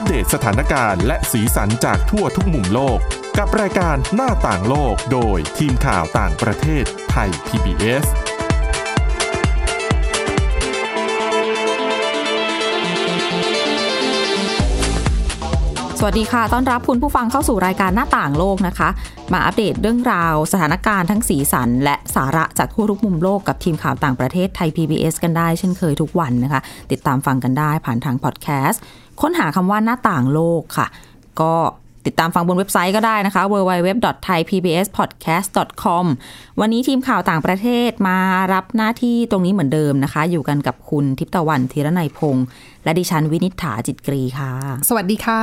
อัปเดตสถานการณ์และสีสันจากทั่วทุกมุมโลก กับรายการหน้าต่างโลกโดยทีมข่าวต่างประเทศไทย PBS สวัสดีค่ะ ต้อนรับคุณผู้ฟังเข้าสู่รายการหน้าต่างโลกนะคะ มาอัปเดตเรื่องราว สถานการณ์ทั้งสีสัน และสาระจากทั่วทุกมุมโลกกับทีมข่าวต่างประเทศไทย PBS กันได้เช่นเคยทุกวันนะคะ ติดตามฟังกันได้ผ่านทางพอดแคสต์ ค้นหาคำว่าหน้าต่างโลกค่ะ ก็ติดตามฟังบนเว็บไซต์ก็ได้นะคะ www.thaipbspodcast.com วันนี้ทีมข่าวต่างประเทศมารับหน้าที่ตรงนี้เหมือนเดิมนะคะ อยู่กันกับคุณทิพย์ตะวันธีรนัยพงษ์และดิฉันวินิษฐาจิตกรีค่ะ สวัสดีค่ะ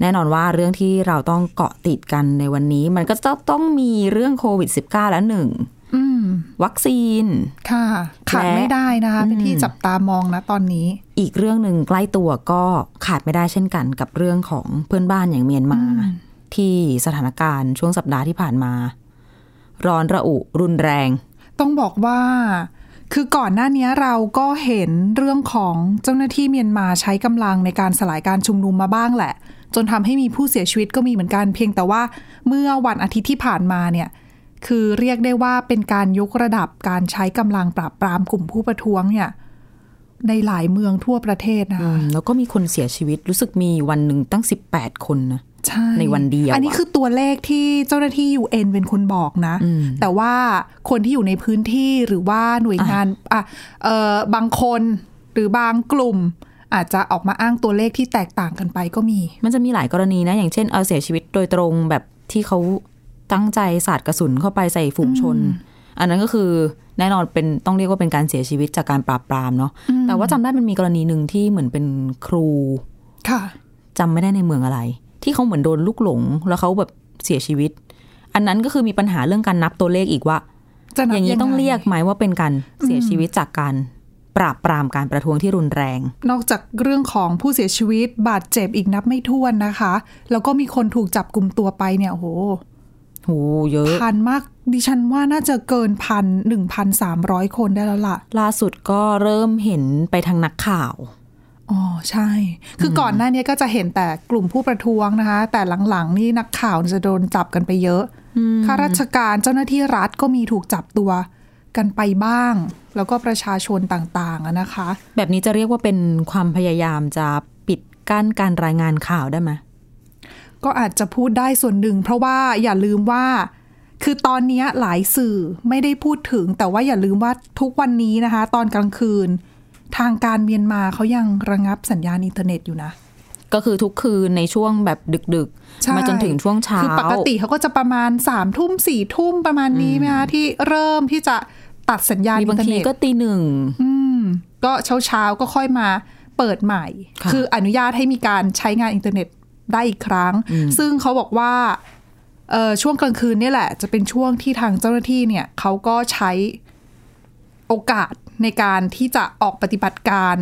แน่นอนว่าเรื่องที่เราต้องเกาะติดกันในวันนี้ มันก็จะต้องมีเรื่องโควิด -19 แล้วหนึ่งอืม วัคซีน ค่ะขาดและไม่ได้นะคะเป็นที่จับตามองนะตอนนี้ อีกเรื่องหนึ่งใกล้ตัวก็ขาดไม่ได้เช่นกันกับเรื่องของเพื่อนบ้านอย่างเมียนมา ที่สถานการณ์ช่วงสัปดาห์ที่ผ่านมา ร้อนระอุรุนแรง ต้องบอกว่าคือก่อนหน้านี้เราก็เห็นเรื่องของเจ้าหน้าที่เมียนมาใช้กำลังในการสลายการชุมนุมมาบ้างแหละ จนทำให้มีผู้เสียชีวิตก็มีเหมือนกันเพียงแต่ว่าเมื่อวันอาทิตย์ที่ผ่านมาเนี่ย คือเรียกได้ว่าเป็นการยกระดับการใช้กำลังปราบปรามกลุ่มผู้ประท้วงเนี่ยในหลายเมืองทั่วประเทศนะคะแล้วก็มีคนเสียชีวิตรู้สึกมีวันหนึ่งตั้ง 18 คนนะใช่ในวันเดียว อันนี้อะคือตัวเลขที่เจ้าหน้าที่ UN เป็นคนบอกนะ แต่ว่าคนที่อยู่ในพื้นที่หรือว่าหน่วยงานอะเออบางคนหรือบางกลุ่ม อาจจะออกมาอ้างตัวเลขที่แตกต่างกันไปก็มี มันจะมีหลายกรณีนะ อย่างเช่น เอาเสียชีวิตโดยตรงแบบที่เขา ตั้งใจสาดกระสุนเข้าไปใส่ฝูงชน อันนั้นก็คือแน่นอนเป็นต้องเรียกว่าเป็นการเสียชีวิตจากการปราบปรามเนาะแต่ว่าจำได้มันมีกรณีหนึ่งที่เหมือนเป็นครูค่ะจำไม่ได้ในเมืองอะไร ที่เขาเหมือนโดนลูกหลง แล้วเขาแบบเสียชีวิต อันนั้นก็คือมีปัญหาเรื่องการนับตัวเลขอีกว่าจะนับอย่างนี้ยังไงต้องเรียกไหมว่าเป็นการเสียชีวิตจากการปราบปรามการประท้วงที่รุนแรง นอกจากเรื่องของผู้เสียชีวิตบาดเจ็บอีกนับไม่ถ้วนนะคะ แล้วก็มีคนถูกจับกลุ่มตัวไปเนี่ยโอ้โห โหเยอะพันมาก ดิฉันว่าน่าจะเกินพันหนึ่งพันสามร้อยคนได้แล้วล่ะ ล่าสุดก็เริ่มเห็นไปทางนักข่าวอ๋อใช่ คือก่อนหน้านี้ก็จะเห็นแต่กลุ่มผู้ประท้วงนะคะ แต่หลังๆนี่นักข่าวจะโดนจับกันไปเยอะข้าราชการเจ้าหน้าที่รัฐก็มีถูกจับตัวกันไปบ้าง แล้วก็ประชาชนต่างๆอะนะคะ แบบนี้จะเรียกว่าเป็นความพยายามจะปิดกั้นการรายงานข่าวได้ไหม ก็อาจจะพูดได้ส่วนหนึ่ง เพราะว่าอย่าลืมว่า คือตอนนี้หลายสื่อไม่ได้พูดถึง แต่ว่าอย่าลืมว่าทุกวันนี้นะคะ ตอนกลางคืน ทางการเมียนมาเขายังระงับสัญญาณอินเทอร์เน็ตอยู่นะก็คือทุกคืนในช่วงแบบดึกใช่ๆมาจนถึงช่วงเช้าคือปกติเขาก็จะประมาณสามทุ่มสี่ทุ่มประมาณนี้ไหมคะที่เริ่มที่จะตัดสัญญาณมีอิบานงเทอร์ทีเน็ตก็ตีหนึ่งอืมก็เช้าเช้าๆก็ค่อยมาเปิดใหม่ค่ะคืออนุญาตให้มีการใช้งานอินเทอร์เน็ต ได้อีกครั้ง ซึ่งเขาบอกว่าเอ่อช่วงกลางคืนนี่แหละ จะเป็นช่วงที่ทางเจ้าหน้าที่เนี่ยเขาก็ใช้โอกาสในการที่จะออกปฏิบัติการ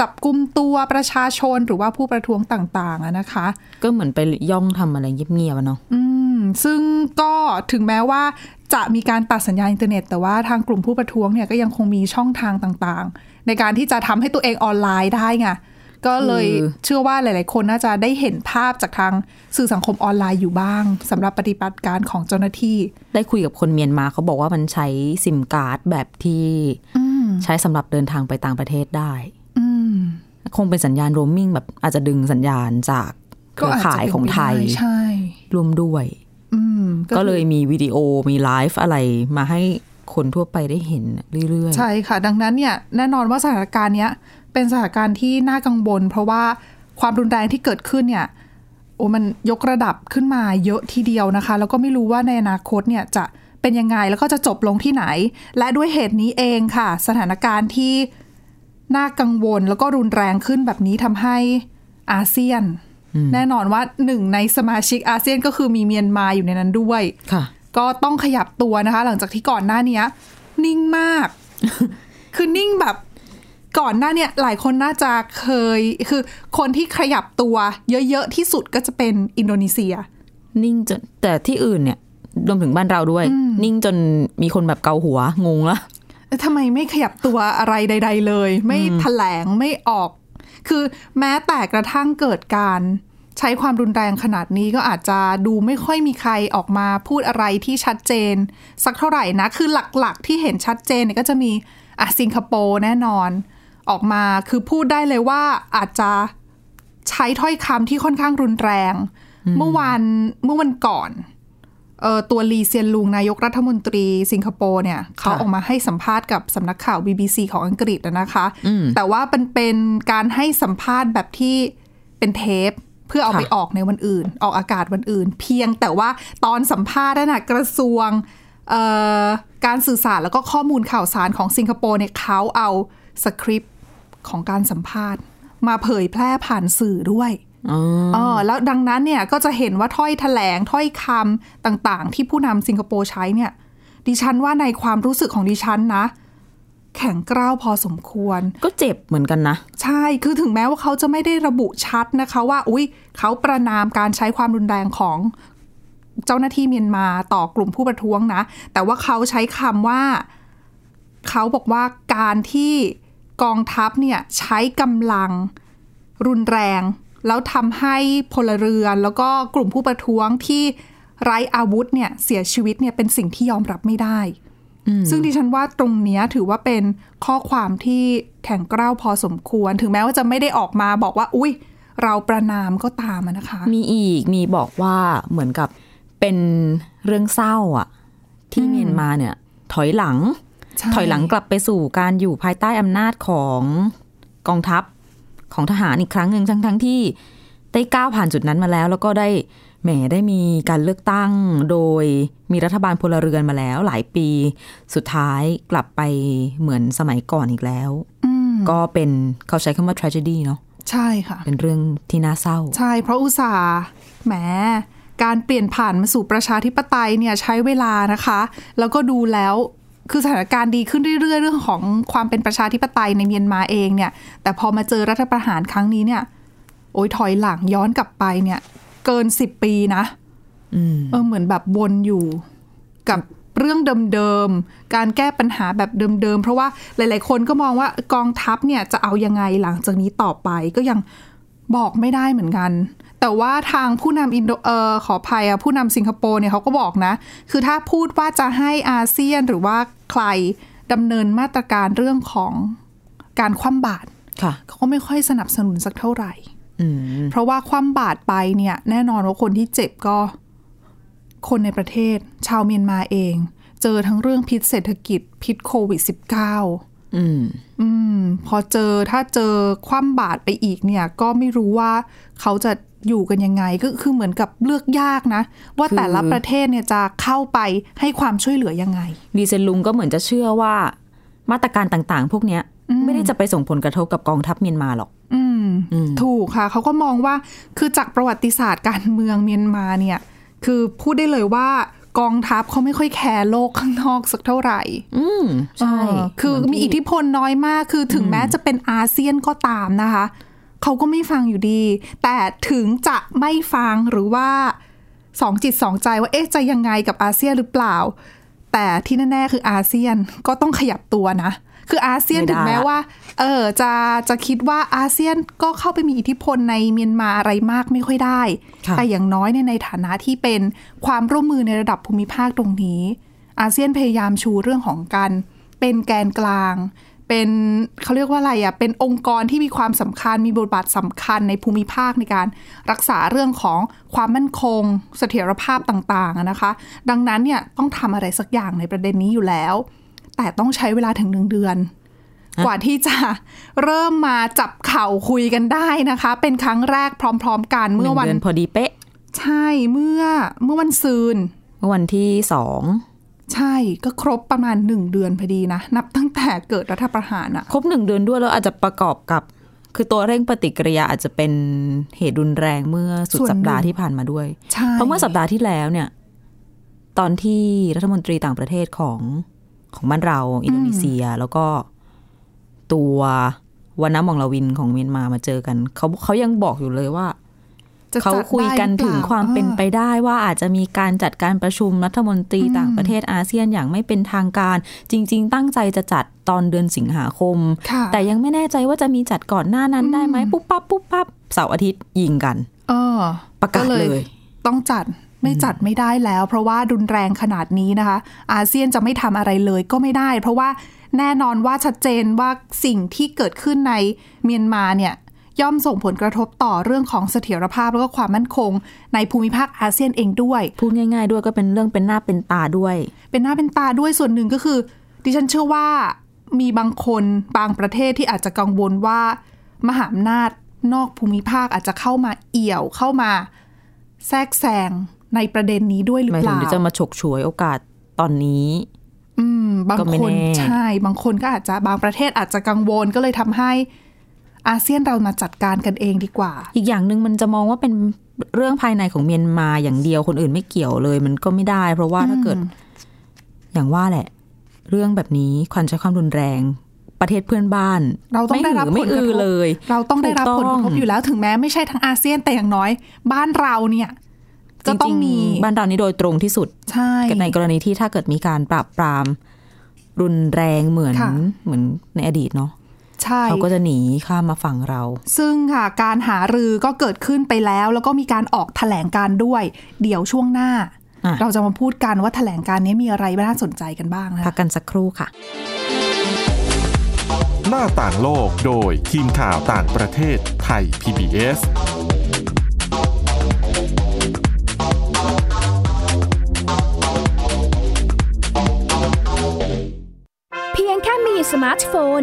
จับกลุ่มตัวประชาชนหรือว่าผู้ประท้วงต่างๆอะนะคะ ก็เหมือนไปย่องทำอะไรเงียบๆอะเนาะอืมซึ่งก็ถึงแม้ว่าจะมีการตัดสัญญาณอินเทอร์เน็ต แต่ว่าทางกลุ่มผู้ประท้วงเนี่ยก็ยังคงมีช่องทางต่างๆ ในการที่จะทำให้ตัวเองออนไลน์ได้ไง ก็เลยเชื่อว่าหลาย ๆ คนน่าจะได้เห็นภาพจากทางสื่อสังคมออนไลน์อยู่บ้างสำหรับปฏิบัติการของเจ้าหน้าที่ ได้คุยกับคนเมียนมาเขาบอกว่ามันใช้ซิมการ์ดแบบที่ใช้สำหรับเดินทางไปต่างประเทศได้ อืมคงเป็นสัญญาณโรมมิ่งแบบอาจจะดึงสัญญาณจากเครือข่ายของไทยใช่ร่วมด้วยอืมก็เลยมีวิดีโอมีไลฟ์อะไรมาให้คนทั่วไปได้เห็นเรื่อยใช่ค่ะ ดังนั้นเนี่ยแน่นอนว่าสถานการณ์เนี้ย เป็นสถานการณ์ที่น่ากังวลเพราะว่าความรุนแรงที่เกิดขึ้นเนี่ยโอ้มันยกระดับขึ้นมาเยอะทีเดียวนะคะ แล้วก็ไม่รู้ว่าในอนาคตเนี่ยจะเป็นยังไงแล้วก็จะจบลงที่ไหน และด้วยเหตุนี้เองค่ะ สถานการณ์ที่น่ากังวลแล้วก็รุนแรงขึ้นแบบนี้ทำให้อาเซียน แน่นอนว่าหนึ่งในสมาชิกอาเซียนก็คือมีเมียนมาอยู่ในนั้นด้วยๆค่ะก็ต้องขยับตัวนะคะ หลังจากที่ก่อนหน้าเนี้ยนิ่งมาก คือนิ่งแบบ ก่อนหน้าเนี่ยหลายคนน่าจะเคยคือคนที่ขยับตัวเยอะ ๆ ที่สุดก็จะเป็นอินโดนีเซีย นิ่งจนแต่ที่อื่นเนี่ยรวมถึงบ้านเราด้วย นิ่งจนมีคนแบบเกาหัวงงละทำไมไม่ขยับตัวอะไรใด ๆ เลย ไม่แถลงไม่ออก คือแม้แต่กระทั่งเกิดการใช้ความรุนแรงขนาดนี้ก็อาจจะดูไม่ค่อยมีใครออกมาพูดอะไรที่ชัดเจน สักเท่าไหร่นะ คือหลักๆที่เห็นชัดเจนเนี่ยก็จะมีอะสิงคโปร์แน่นอน ออกมาคือพูดได้เลยว่าอาจจะใช้ถ้อยคำที่ค่อนข้างรุนแรง เมื่อวันเมื่อวันก่อนเออตัวลีเซียนลุงนายกรัฐมนตรีสิงคโปร์เนี่ย เขาออกมาให้สัมภาษณ์กับสำนักข่าว BBC ของอังกฤษอะนะคะ แต่ว่าเป็นเป็นการให้สัมภาษณ์แบบที่เป็นเทป เพื่อเอาไปค่ะออกในวันอื่น ออกอากาศวันอื่น เพียงแต่ว่าตอนสัมภาษณ์นั่นนะกระทรวงเอ่อการสื่อสารแล้วก็ข้อมูลข่าวสารของสิงคโปร์เนี่ยเขาเอาสคริปต์ ของการสัมภาษณ์ มาเผยแพร่ผ่านสื่อด้วยอ๋อเออแล้วดังนั้นเนี่ยก็จะเห็นว่าถ้อยแถลงถ้อยคำต่างๆ ที่ผู้นำสิงคโปร์ใช้เนี่ย ดิฉันว่าในความรู้สึกของดิฉันนะ แข็งกร้าวพอสมควร ก็เจ็บเหมือนกันนะ ใช่คือถึงแม้ว่าเขาจะไม่ได้ระบุชัดนะคะ ว่า อุ้ยเขาประนามการใช้ความรุนแรงของเจ้าหน้าที่เมียนมาต่อกลุ่มผู้ประท้วงนะ แต่ว่าเขาใช้คำว่า เขาบอกว่าการที่ กองทัพเนี่ยใช้กำลังรุนแรง แล้วทำให้พลเรือน แล้วก็กลุ่มผู้ประท้วงที่ไร้อาวุธเนี่ยเสียชีวิตเนี่ยเป็นสิ่งที่ยอมรับไม่ได้ ซึ่งดิฉันว่าตรงเนี้ยถือว่าเป็นข้อความที่แข็งกร้าวพอสมควร ถึงแม้ว่าจะไม่ได้ออกมาบอกว่า อุ้ยเราประนามก็ตามอะนะคะ มีอีกมีบอกว่าเหมือนกับเป็นเรื่องเศร้าอะที่เมียนมาเนี่ย ถอยหลังใช่ ถอยหลังกลับไปสู่การอยู่ภายใต้อำนาจของกองทัพของทหารอีกครั้งหนึ่งทั้งทั้งๆที่ได้ก้าวผ่านจุดนั้นมาแล้ว แล้วก็ได้แหมได้มีการเลือกตั้งโดยมีรัฐบาลพลเรือนมาแล้ว หลายปีสุดท้ายกลับไปเหมือนสมัยก่อนอีกแล้วอืมก็เป็นเขาใช้คำว่า tragedy เนาะใช่ค่ะ เป็นเรื่องที่น่าเศร้า ใช่เพราะอุตสาห์แหมการเปลี่ยนผ่านมาสู่ประชาธิปไตยเนี่ยใช้เวลานะคะ แล้วก็ดูแล้ว คือสถานการณ์ดีขึ้นเรื่อยๆ เรื่องของความเป็นประชาธิปไตยในเมียนมาเองเนี่ย แต่พอมาเจอรัฐประหารครั้งนี้เนี่ย โอ้ยถอยหลังย้อนกลับไปเนี่ย เกินสิบปีนะอืมเออเหมือนแบบวนอยู่กับเรื่องเดิมๆ การแก้ปัญหาแบบเดิมๆ เพราะว่าหลายๆ คนก็มองว่ากองทัพเนี่ยจะเอายังไงหลังจากนี้ต่อไปก็ยังบอกไม่ได้เหมือนกัน แต่ว่าทางผู้นำอินโดเออขออภัยอะผู้นำสิงคโปร์เนี่ยเขาก็บอกนะ คือถ้าพูดว่าจะให้อาเซียนหรือว่าใครดำเนินมาตรการเรื่องของการคว่ำบาตรค่ะเขาก็ไม่ค่อยสนับสนุนสักเท่าไหร่อืมเพราะว่าคว่ำบาตรไปเนี่ย แน่นอนว่าคนที่เจ็บก็ คนในประเทศ ชาวเมียนมาเอง เจอทั้งเรื่องพิษเศรษฐกิจ พิษโควิด -19 อืม อืม พอเจอถ้าเจอคว่ำบาตรไปอีกเนี่ย ก็ไม่รู้ว่าเขาจะ อยู่กันยังไงก็คือเหมือนกับเลือกยากนะ ว่าคือแต่ละประเทศเนี่ยจะเข้าไปให้ความช่วยเหลือยังไง ดีเซนลุงก็เหมือนจะเชื่อว่า มาตรการต่างๆ พวกเนี้ยไม่ได้จะไปส่งผลกระทบกับกองทัพเมียนมาหรอกอืมอืมถูกค่ะ เขาก็มองว่าคือจากประวัติศาสตร์การเมืองเมียนมาเนี่ย คือพูดได้เลยว่ากองทัพเขาไม่ค่อยแคร์โลกข้างนอกสักเท่าไหร่ อืมใช่เออคือเหนมีที่อิทธิพลน้อยมาก คือถึงแม้จะเป็นอาเซียนก็ตามนะคะ เขาก็ไม่ฟังอยู่ดี แต่ถึงจะไม่ฟังหรือว่าสองจิตสองใจว่าเอ๊ะจะยังไงกับอาเซียนหรือเปล่า แต่ที่แน่ๆคืออาเซียนก็ต้องขยับตัวนะ คืออาเซียนไม่ได้ถึงแม้ว่า เออจะจะคิดว่าอาเซียนก็เข้าไปมีอิทธิพลในเมียนมาอะไรมากไม่ค่อยได้ค่ะแต่อย่างน้อยเนี่ยในฐานะที่เป็นความร่วมมือในระดับภูมิภาคตรงนี้ อาเซียนพยายามชูเรื่องของการเป็นแกนกลาง เป็นเขาเรียกว่าอะไรอะเป็นองค์กรที่มีความสำคัญมีบทบาทสำคัญในภูมิภาคในการรักษาเรื่องของความมั่นคง เสถียรภาพต่างๆอะนะคะ ดังนั้นเนี่ยต้องทำอะไรสักอย่างในประเด็นนี้อยู่แล้ว แต่ต้องใช้เวลาถึงหนึ่งเดือนฮะกว่าที่จะเริ่มมาจับเข่าคุยกันได้นะคะ เป็นครั้งแรกพร้อม ๆ กันหเมื่นึ่องวันเดือนพอดีเป๊ะ ใช่เมื่อเมื่อวันซืนเมื่อวันที่สอง ใช่ก็ครบประมาณหนึ่งเดือนพอดีนะ นับตั้งแต่เกิดรัฐประหารอะครบหนึ่งเดือนด้วยแล้วอาจจะประกอบกับ คือตัวเร่งปฏิกิริยาอาจจะเป็นเหตุรุนแรงเมื่อสุดสัปดาห์ที่ผ่านมาด้วยใช่เพราะเมื่อสัปดาห์ที่แล้วเนี่ย ตอนที่รัฐมนตรีต่างประเทศของของบ้านเราอินโดนีเซียแล้วก็ตัววันน้ำมองลาวินของเมียนมามาเจอกันเขาเขายังบอกอยู่เลยว่าจะ เขาจัดคุยกันได้หรือเปล่าถึงความเป็นเออไปได้ว่าอาจจะมีการจัดการประชุมรัฐมนตรีอืมต่างประเทศอาเซียนอย่างไม่เป็นทางการ จริง ๆ ตั้งใจจะจัดตอนเดือนสิงหาคมค่ะแต่ยังไม่แน่ใจว่าจะมีจัดก่อนหน้านั้นได้ไหมปุ๊บปั๊บปุ๊บปั๊บเสาร์อาทิตย์ยิงกันเออประกาศเลย ต้องจัดไม่จัดไม่ได้แล้ว เพราะว่ารุนแรงขนาดนี้นะคะ อาเซียนจะไม่ทำอะไรเลยก็ไม่ได้ เพราะว่าแน่นอนว่าชัดเจนว่าสิ่งที่เกิดขึ้นในเมียนมาเนี่ย ย่อมส่งผลกระทบต่อเรื่องของเสถียรภาพแล้วก็ความมั่นคง ในภูมิภาคอาเซียนเองด้วย พูดง่าย ๆ ด้วยก็เป็นเรื่องเป็นหน้าเป็นตาด้วย เป็นหน้าเป็นตาด้วยส่วนหนึ่งก็คือ ดิฉันเชื่อว่ามีบางคนบางประเทศที่อาจจะกังวลว่า มหาอำนาจนอกภูมิภาคอาจจะเข้ามาเอี่ยวเข้ามาแทรกแซงในประเด็นนี้ด้วยหรือหมายเปถึงล่าเดี๋ยวจะมาฉกฉวยโอกาสตอนนี้ อืม บางก็ไม่คนแน่ใช่ บางคนก็อาจจะบางประเทศอาจจะกังวลก็เลยทำให้ อาเซียนเรามาจัดการกันเองดีกว่า อีกอย่างหนึ่งมันจะมองว่าเป็นเรื่องภายในของเมียนมาอย่างเดียวคนอื่นไม่เกี่ยวเลย มันก็ไม่ได้ เพราะว่าถ้าเกิด อย่างว่าแหละ เรื่องแบบนี้ความใช้ความรุนแรงประเทศเพื่อนบ้าน เราต้องได้รับไม่ผลกระอือทบเลย เราต้องได้รับผลกระทบถูกต้องอยู่แล้วถึงแม้ไม่ใช่ทั้งอาเซียนแต่อย่างน้อย บ้านเราเนี่ยก็ต้องมีจริงๆบ้านเรานี่โดยตรงที่สุดใช่ในกรณีที่ถ้าเกิดมีการปราบปราม รุนแรงเหมือนค่ะเหมือนในอดีตเนาะ ใช่เขาก็จะหนีข้ามมาฝั่งเรา ซึ่งค่ะการหารือก็เกิดขึ้นไปแล้ว แล้วก็มีการออกแถลงการด้วย เดี๋ยวช่วงหน้าอะเราจะมาพูดกันว่าแถลงการนี้มีอะไรน่าสนใจกันบ้างนะพักกันสักครู่ค่ะ หน้าต่างโลกโดยทีมข่าวต่างประเทศไทย PBS เพียงแค่มีสมาร์ทโฟน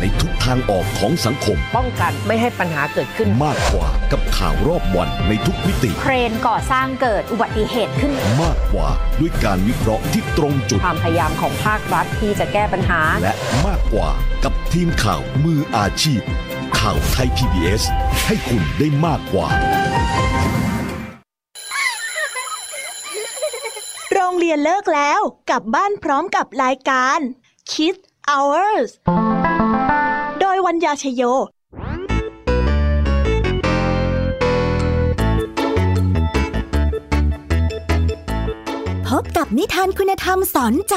ในทุกทางออกของสังคม ป้องกันไม่ให้ปัญหาเกิดขึ้น มากกว่ากับข่าวรอบวันในทุกมิติ เครนก่อสร้างเกิดอุบัติเหตุขึ้น มากกว่าด้วยการวิเคราะห์ที่ตรงจุด ความพยายามของภาครัฐที่จะแก้ปัญหา และมากกว่ากับทีมข่าวมืออาชีพ ข่าวไทย PBS ให้คุณได้มากกว่าโรงเรียนเลิกแล้วกลับบ้านพร้อมกับรายการ Kids Hours โดย วัญญาชยโยพบกับนิทานคุณธรรมสอนใจ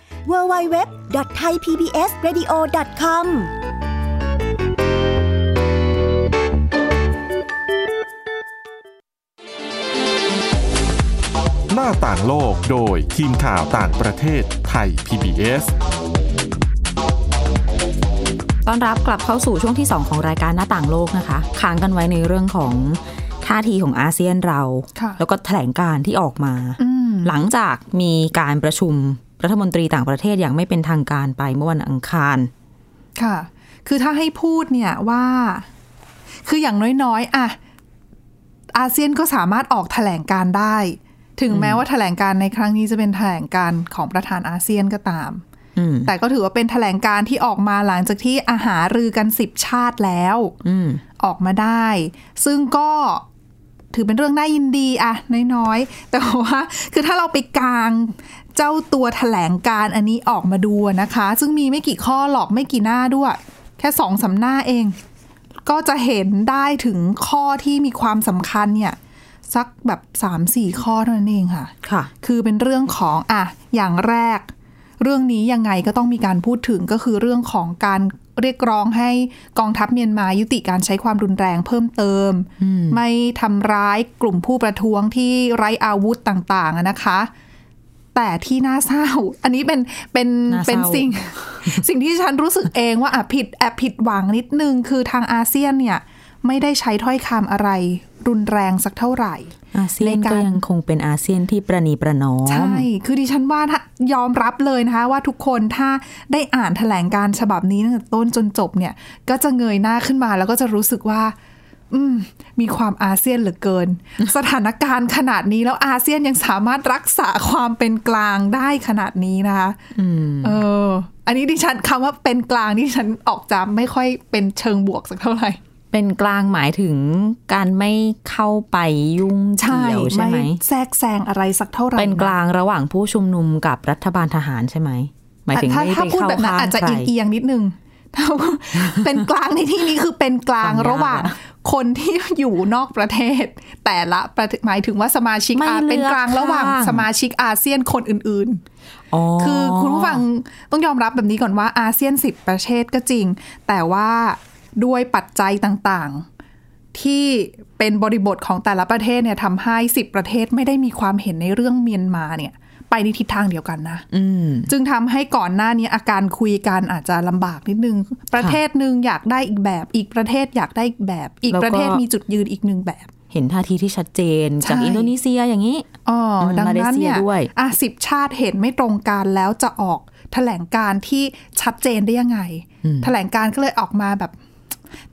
www.thaipbsradio.com หน้าต่างโลกโดยทีมข่าวต่างประเทศไทย PBS ต้อนรับกลับเข้าสู่ช่วงที่ 2 ของรายการหน้าต่างโลกนะคะ ค้างกันไว้ในเรื่องของท่าทีของอาเซียนเราค่ะแล้วก็แถลงการที่ออกมาอืมหลังจากมีการประชุม รัฐมนตรีต่างประเทศอย่างไม่เป็นทางการไปเมื่อวันอังคาร ค่ะ คือถ้าให้พูดเนี่ยว่า คืออย่างน้อยๆอะอาเซียนก็สามารถออกแถลงการได้ ถึงแม้ว่าแถลงการในครั้งนี้จะเป็นแถลงการของประธานอาเซียนก็ตามอืมแต่ก็ถือว่าเป็นแถลงการที่ออกมาหลังจากที่อาหารือกันสิบชาติแล้วอืมออกมาได้ ซึ่งก็ถือเป็นเรื่องน่ายินดีอะน้อยๆ แต่ว่าคือถ้าเราไปกลางเจ้าตัวแถลงการอันนี้ออกมาดูอะนะคะ ซึ่งมีไม่กี่ข้อหรอกไม่กี่หน้าด้วย แค่สองสามหน้าเอง ก็จะเห็นได้ถึงข้อที่มีความสำคัญเนี่ยสักแบบสามสี่ข้อเท่านั้นเองค่ะ ค่ะ คือเป็นเรื่องของอะอย่างแรก เรื่องนี้ยังไงก็ต้องมีการพูดถึงก็คือเรื่องของการเรียกร้องให้กองทัพเมียนมายุติการใช้ความรุนแรงเพิ่มเติมไม่ทำร้ายกลุ่มผู้ประท้วงที่ไร้อาวุธต่างๆอะนะคะ แต่ที่น่าเศร้า อันนี้เป็นเป็นน่าเศร้าเป็นสิ่ง สิ่งที่ฉันรู้สึกเองว่าอะผิดแอบผิดหวังนิดนึง คือทางอาเซียนเนี่ย ไม่ได้ใช้ถ้อยคำอะไร รุนแรงสักเท่าไหร่ อาเซียนในการก็ยังคงเป็นอาเซียนที่ประนีประนอม ใช่ คือดิฉันว่าถ้ายอมรับเลยนะคะว่าทุกคนถ้าได้อ่านแถลงการฉบับนี้ตั้งแต่ต้นจนจบเนี่ย ก็จะเงยหน้าขึ้นมาแล้วก็จะรู้สึกว่าอื มมีความอาเซียนเหลือเกิน สถานการณ์ขนาดนี้แล้วอาเซียนยังสามารถรักษาความเป็นกลางได้ขนาดนี้นะคะเออ อันนี้ดิฉันคำว่าเป็นกลางที่ฉันออกจะไม่ค่อยเป็นเชิงบวกสักเท่าไหร่ เป็นกลางหมายถึงการไม่เข้าไปยุ่งเกี่ยวใช่ไหมแทรกแซงอะไรสักเท่าไหร่ เป็นกลางระหว่างผู้ชุมนุมกับรัฐบาลทหารใช่ไหมหมายถึงถ้าไม่ถ้าไปพูดเข้าแบบนั้นข้างอาจจะใครเอียงๆนิดนึงถ้า เป็นกลางในที่นี้คือเป็นกลางฟังยากระหว่างคนที่อยู่นอกประเทศ แต่ละประเทศหมายถึงว่าสมาชิกไม่อาเลือกเป็นกลางระหว่างข้างสมาชิกอาเซียนคนอื่นอ๋อๆคือคุณผู้ฟังต้องยอมรับแบบนี้ก่อนว่าอาเซียนสิบประเทศก็จริง แต่ว่าด้วยปัจจัยต่างๆ ที่เป็นบริบทของแต่ละประเทศเนี่ยทำให้สิบประเทศไม่ได้มีความเห็นในเรื่องเมียนมาเนี่ย ไปในทิศทางเดียวกันนะอืมจึงทำให้ก่อนหน้านี้อาการคุยกันอาจจะลำบากนิดนึง ประเทศหนึ่งอยากได้อีกแบบ อีกประเทศอยากได้อีกแบบ อีกแล้วก็ประเทศมีจุดยืนอีกหนึ่งแบบ เห็นท่าทีที่ชัดเจน จากใช่อินโดนีเซียอย่างนี้อ๋ออืมดังนั้นเนี่ยมาเลเซียด้วยอะสิบชาติเห็นไม่ตรงกันแล้วจะออกแถลงการที่ชัดเจนได้ยังไง แถลงการก็เลยออกมาแบบ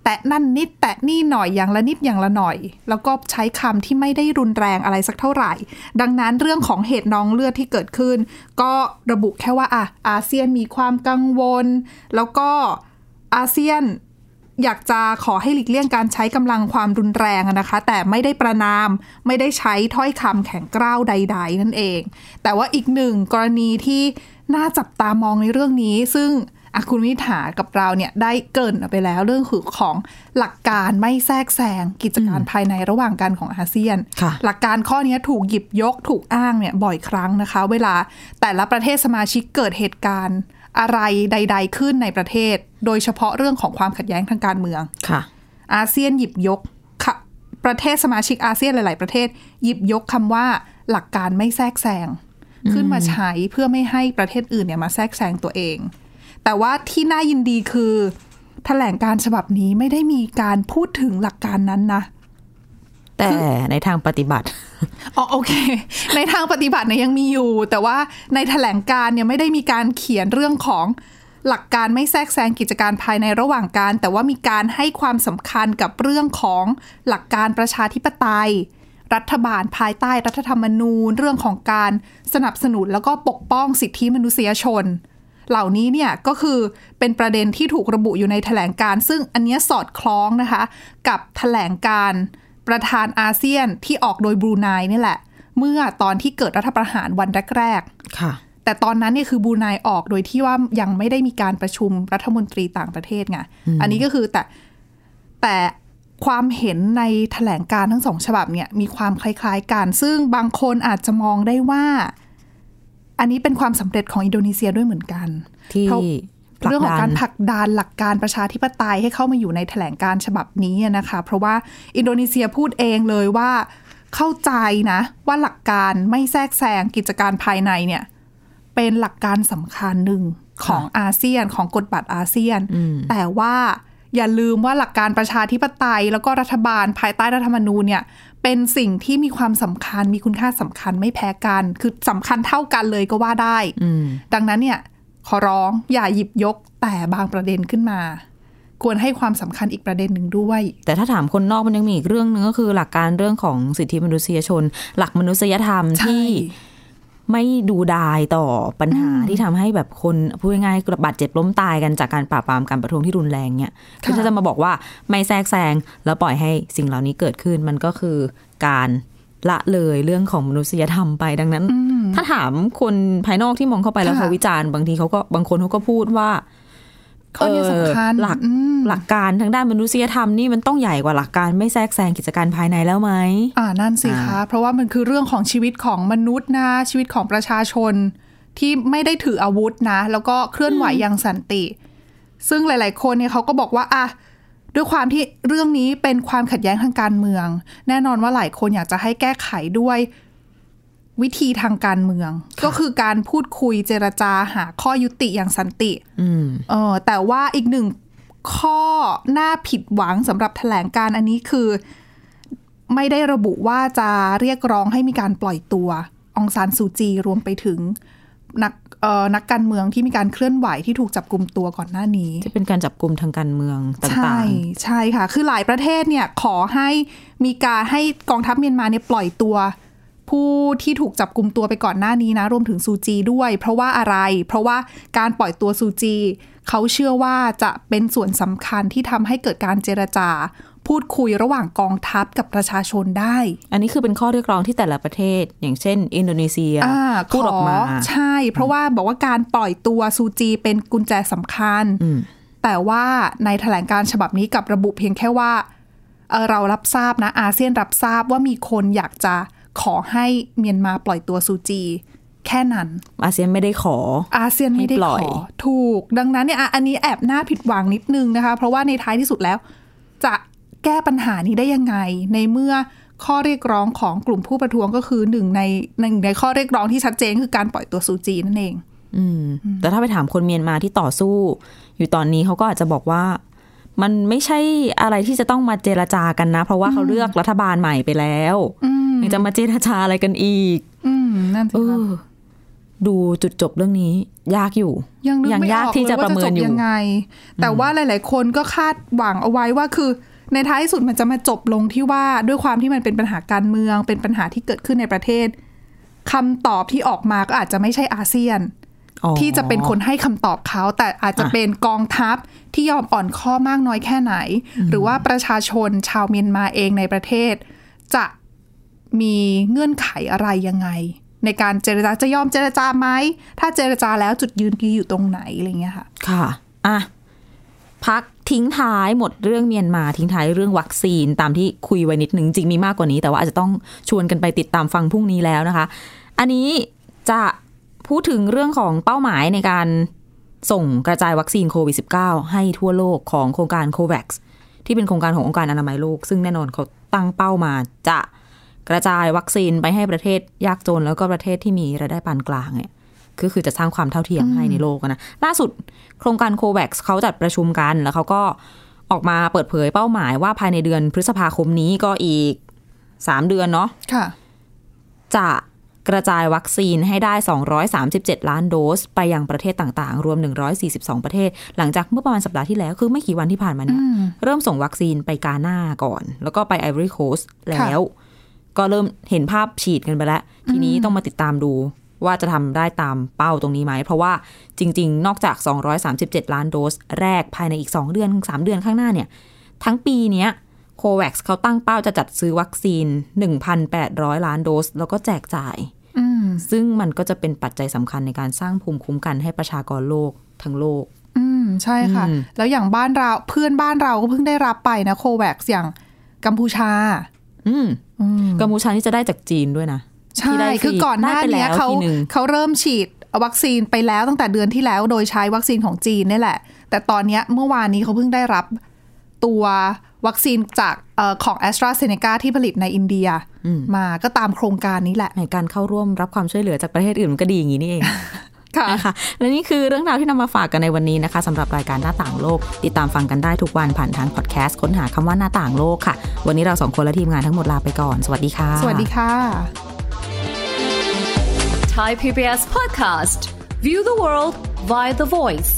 แตะนั่นนิดแตะนี่หน่อยอย่างละนิดอย่างละหน่อย แล้วก็ใช้คำที่ไม่ได้รุนแรงอะไรสักเท่าไหร่ ดังนั้นเรื่องของเหตุน้องเลือดที่เกิดขึ้น ก็ระบุแค่ว่าอะอาเซียนมีความกังวล แล้วก็อาเซียนอยากจะขอให้หลีกเลี่ยงการใช้กำลังความรุนแรงนะคะ แต่ไม่ได้ประนามไม่ได้ใช้ถ้อยคำแข็งกร้าวใด ๆ นั่นเอง แต่ว่าอีกหนึ่งกรณีที่น่าจับตามองในเรื่องนี้ซึ่ง อะคุณวิถากับเราเนี่ยได้เกรินไปแล้วเรื่องคือของหลักการไม่แทรกแซงกิจการภายในระหว่างกันของอาเซียนค่ะหลักการข้อนี้ถูกหยิบยกถูกอ้างเนี่ยบ่อยครั้งนะคะ เวลาแต่ละประเทศสมาชิกเกิดเหตุการณ์อะไรใด ๆ ขึ้นในประเทศ โดยเฉพาะเรื่องของความขัดแย้งทางการเมืองค่ะ อาเซียนหยิบยกค่ะประเทศสมาชิกอาเซียนหลาย ๆ ประเทศ หยิบยกคำว่าหลักการไม่แทรกแซงขึ้นมาใช้เพื่อไม่ให้ประเทศอื่นเนี่ยมาแทรกแซงตัวเอง แต่ว่าที่น่ายินดีคือแถลงการฉบับนี้ไม่ได้มีการพูดถึงหลักการนั้นนะ แต่ในทางปฏิบัติอ๋อโอเค ในทางปฏิบัติเนี่ยยังมีอยู่ แต่ว่าในแถลงการเนี่ยไม่ได้มีการเขียนเรื่องของหลักการไม่แทรกแซงกิจการภายในระหว่างการ แต่ว่ามีการให้ความสำคัญกับเรื่องของหลักการประชาธิปไตย รัฐบาลภายใต้รัฐธรรมนูญ เรื่องของการสนับสนุนแล้วก็ปกป้องสิทธิมนุษยชน เหล่านี้เนี่ยก็คือเป็นประเด็นที่ถูกระบุอยู่ในแถลงการ ซึ่งอันเนี้ยสอดคล้องนะคะ กับแถลงการประธานอาเซียนที่ออกโดยบรูไนนี่แหละ เมื่อตอนที่เกิดรัฐประหารวันแรกๆค่ะ แต่ตอนนั้นเนี่ยคือบรูไนออกโดยที่ว่ายังไม่ได้มีการประชุมรัฐมนตรีต่างประเทศไงอันนี้ก็คือแต่แต่ความเห็นในแถลงการทั้งสองฉบับเนี่ยมีความคล้าย ๆกัน ซึ่งบางคนอาจจะมองได้ว่า อันนี้เป็นความสำเร็จของอินโดนีเซียด้วยเหมือนกัน ที่เพราะผลักดันเรื่องของการผลักดันหลักการประชาธิปไตยให้เข้ามาอยู่ในแถลงการฉบับนี้อะนะคะ เพราะว่าอินโดนีเซียพูดเองเลยว่าเข้าใจนะว่าหลักการไม่แทรกแซงกิจการภายในเนี่ย เป็นหลักการสำคัญหนึ่งของอาเซียนของกฎบัตรอาเซียน แต่ว่าอย่าลืมว่าหลักการประชาธิปไตย แล้วก็รัฐบาลภายใต้รัฐธรรมนูญเนี่ย เป็นสิ่งที่มีความสำคัญมีคุณค่าสำคัญไม่แพ้กัน คือสำคัญเท่ากันเลยก็ว่าได้ดังนั้นเนี่ย ขอร้องอย่าหยิบยกแต่บางประเด็นขึ้นมา ควรให้ความสำคัญอีกประเด็นหนึ่งด้วย แต่ถ้าถามคนนอกมันยังมีอีกเรื่องหนึงก็คือหลักการเรื่องของสิทธิมนุษยชน หลักมนุษยธรรมใช่ที่ ไม่ดูดายต่อปัญหาที่ทำให้แบบคนพูดง่ายๆบาดเจ็บล้มตายกันจากการปราบปรามการประท้วงที่รุนแรงเนี่ยคือถ้าจะมาบอกว่าไม่แทรกแซงแล้วปล่อยให้สิ่งเหล่านี้เกิดขึ้นมันก็คือการละเลยเรื่องของมนุษยธรรมไปดังนั้น ถ้าถามคนภายนอกที่มองเข้าไปแล้วค่ะเขาวิจารณ์บางทีเขาก็บางคนเขาก็พูดว่า ข้อนี้สำคัญเออหลักอืมหลักการทางด้านมนุษยธรรมนี่มันต้องใหญ่กว่าหลักการไม่แทรกแซงกิจการภายในแล้วไหมอ่านั่นสิคะเพราะว่ามันคือเรื่องของชีวิตของมนุษย์นะชีวิตของประชาชน ที่ไม่ได้ถืออาวุธนะ แล้วก็เคลื่อนไหวอย่างสันติ ซึ่งหลาย ๆ คนเนี่ยเขาก็บอกว่าอะด้วยความที่เรื่องนี้เป็นความขัดแย้งทางการเมือง แน่นอนว่าหลายคนอยากจะให้แก้ไขด้วย วิธีทางการเมือง ก็คือการพูดคุยเจรจาหาข้อยุติอย่างสันติอืมเออแต่ว่าอีกหนึ่งข้อน่าผิดหวังสำหรับแถลงการอันนี้คือ ไม่ได้ระบุว่าจะเรียกร้องให้มีการปล่อยตัวองซานซูจีรวมไปถึงนักเอ่อนักการเมืองที่มีการเคลื่อนไหวที่ถูกจับกลุ่มตัวก่อนหน้านี้ที่เป็นการจับกลุ่มทางการเมืองต่ใช่างใช่ค่ะ คือหลายประเทศเนี่ยขอให้มีการให้กองทัพเมียนมาเนี่ยปล่อยตัว ผู้ที่ถูกจับกลุ่มตัวไปก่อนหน้านี้นะ รวมถึงซูจีด้วย เพราะว่าอะไร เพราะว่าการปล่อยตัวซูจี เขาเชื่อว่าจะเป็นส่วนสำคัญที่ทำให้เกิดการเจรจา พูดคุยระหว่างกองทัพกับประชาชนได้ๆอันนี้คือเป็นข้อเรียกร้องที่แต่ละประเทศ อย่างเช่น อินโดนีเซียอ่าพูดออกมาขใช่ เพราะว่าบอกว่าการปล่อยตัวซูจีเป็นกุญแจสำคัญอืมแต่ว่าในแถลงการฉบับนี้กลับระบุเพียงแค่ว่าเอ่อเรารับทราบนะอาเซียนรับทราบว่ามีคนอยากจะ ขอให้เมียนมาปล่อยตัวซูจี แค่นั้น อาเซียนไม่ได้ขอ อาเซียนไม่ได้ให้ปล่ขอยอถูก ดังนั้นเนี่ยอะอันนี้แอบน่าผิดหวังนิดนึงนะคะ เพราะว่าในท้ายที่สุดแล้ว จะแก้ปัญหานี้ได้ยังไง ในเมื่อข้อเรียกร้องของกลุ่มผู้ประท้วงก็คือหนึ่งในหนึ่งในข้อเรียกร้องที่ชัดเจนคือการปล่อยตัวซูจีนั่นเอง อืม แต่ถ้าไปถามคนเมียนมาที่ต่อสู้ อยู่ตอนนี้เขาก็อาจจะบอกว่า มันไม่ใช่อะไรที่จะต้องมาเจรจากันนะ เพราะว่าเขาเลือกรัฐบาลใหม่ไปแล้ว อืมยัง จะมาเจรจาอะไรกันอีก อืมนั่นสิเอคะอดูจุดจบเรื่องนี้ ยากอยู่ ยังนึกไม่ยาอกอกที่เลยจะว่าประจะเมิจนบอยู่ยังไง แต่ว่าหลาย ๆ คนก็คาดหวังเอาไว้ว่าคือในท้ายที่สุดมันจะมาจบลงที่ว่าด้วยความที่มันเป็นปัญหาการเมือง เป็นปัญหาที่เกิดขึ้นในประเทศคำตอบที่ออกมาก็อาจจะไม่ใช่อาเซียนอ๋อที่จะเป็นคนให้คำตอบเขา แต่อาจจะอะเป็นกองทัพที่ยอมอ่อนข้อมากน้อยแค่ไหน หรือว่าประชาชนชาวเมียนมาเองในประเทศ จะ มีเงื่อนไขอะไรยังไง ในการเจรจาจะยอมเจรจาไหม ถ้าเจรจาแล้วจุดยืนคือยู่ตรงไหนอะไรเงี้ยค่ะ ค่ะ อะ พักทิ้งท้ายหมดเรื่องเมียนมาทิ้งท้ายเรื่องวัคซีนตามที่คุยไว้นิดหนึ่งจริงมีมากกว่านี้ แต่ว่าอาจจะต้องชวนกันไปติดตามฟังพรุ่งนี้แล้วนะคะ อันนี้จะพูดถึงเรื่องของเป้าหมายในการส่งกระจายวัคซีนโควิด -19 ให้ทั่วโลกของโครงการ COVAX ที่เป็นโครงการขององค์การอนามัยโลก ซึ่งแน่นอนเขาตั้งเป้ามาจะ กระจายวัคซีนไปให้ประเทศยากจนแล้วก็ประเทศที่มีรายได้ปานกลางเนี่ยก็คือจะสร้างความเท่าเทียมให้ในโลกอะนะล่าสุดโครงการโควัคเขาจัดประชุมกันแล้วเขาก็ออกมาเปิดเผยเป้าหมายว่าภายในเดือนพฤษภาคมนี้ก็อีก3เดือนเนาะค่ะจะกระจายวัคซีนให้ได้ 237 ล้านโดส ไปยังประเทศต่างๆ รวม 142 ประเทศ หลังจากเมื่อประมาณสัปดาห์ที่แล้ว คือไม่กี่วันที่ผ่านมาเนี่ย เริ่มส่งวัคซีนไปกาหน้าก่อน แล้วก็ไปไอวอรี่โคสแล้ว ก็เริ่มเห็นภาพฉีดกันไปแล้ว ทีนี้ต้องมาติดตามดูว่าจะทำได้ตามเป้าตรงนี้ไหม เพราะว่าจริง ๆ นอกจาก 237 ล้านโดส แรกภายในอีก 2 เดือน 3 เดือนข้างหน้าเนี่ย ทั้งปีเนี้ยโควัคเขาตั้งเป้าจะจัดซื้อวัคซีน 1,800 ล้านโดส แล้วก็แจกจ่ายอืมซึ่งมันก็จะเป็นปัจจัยสำคัญในการสร้างภูมิคุ้มกันให้ประชากรโลกทั้งโลก อืม ใช่ค่ะอืมแล้วอย่างบ้านเราเพื่อนบ้านเราก็เพิ่งได้รับไปนะโควัคอย่างกัมพูชา อืมอืม กัมพูชานี่จะได้จากจีนด้วยนะใช่ที่ได้ฟรีคือก่อนหน้าได้ไปเนี้ยแล้วเขาทีหนึ่งเขาเริ่มฉีดวัคซีนไปแล้วตั้งแต่เดือนที่แล้ว โดยใช้วัคซีนของจีนนี่แหละ แต่ตอนเนี้ยเมื่อวานนี้เขาเพิ่งได้รับตัววัคซีนจากเออของ a s t r a z เซ e c a ที่ผลิตในอินเดียมาก็ตามโครงการนี้แหละในการเข้าร่วมรับความช่วยเหลือจากประเทศอื่นมันก็ดีอย่างนี้นี่เองค่ะ นะคะและนี่คือเรื่องราวที่นำมาฝากกันในวันนี้นะคะสำหรับรายการหน้าต่างโลก ติดตามฟังกันได้ทุกวันผ่านทางพอดแคสต์ค้นหาคำว่าหน้าต่างโลกค่ะ วันนี้เราสองคนและทีมงานทั้งหมดลาไปก่อน สวัสดีค่ะ สวัสดีค่ะ Thai PBS podcast. View the world via the voice.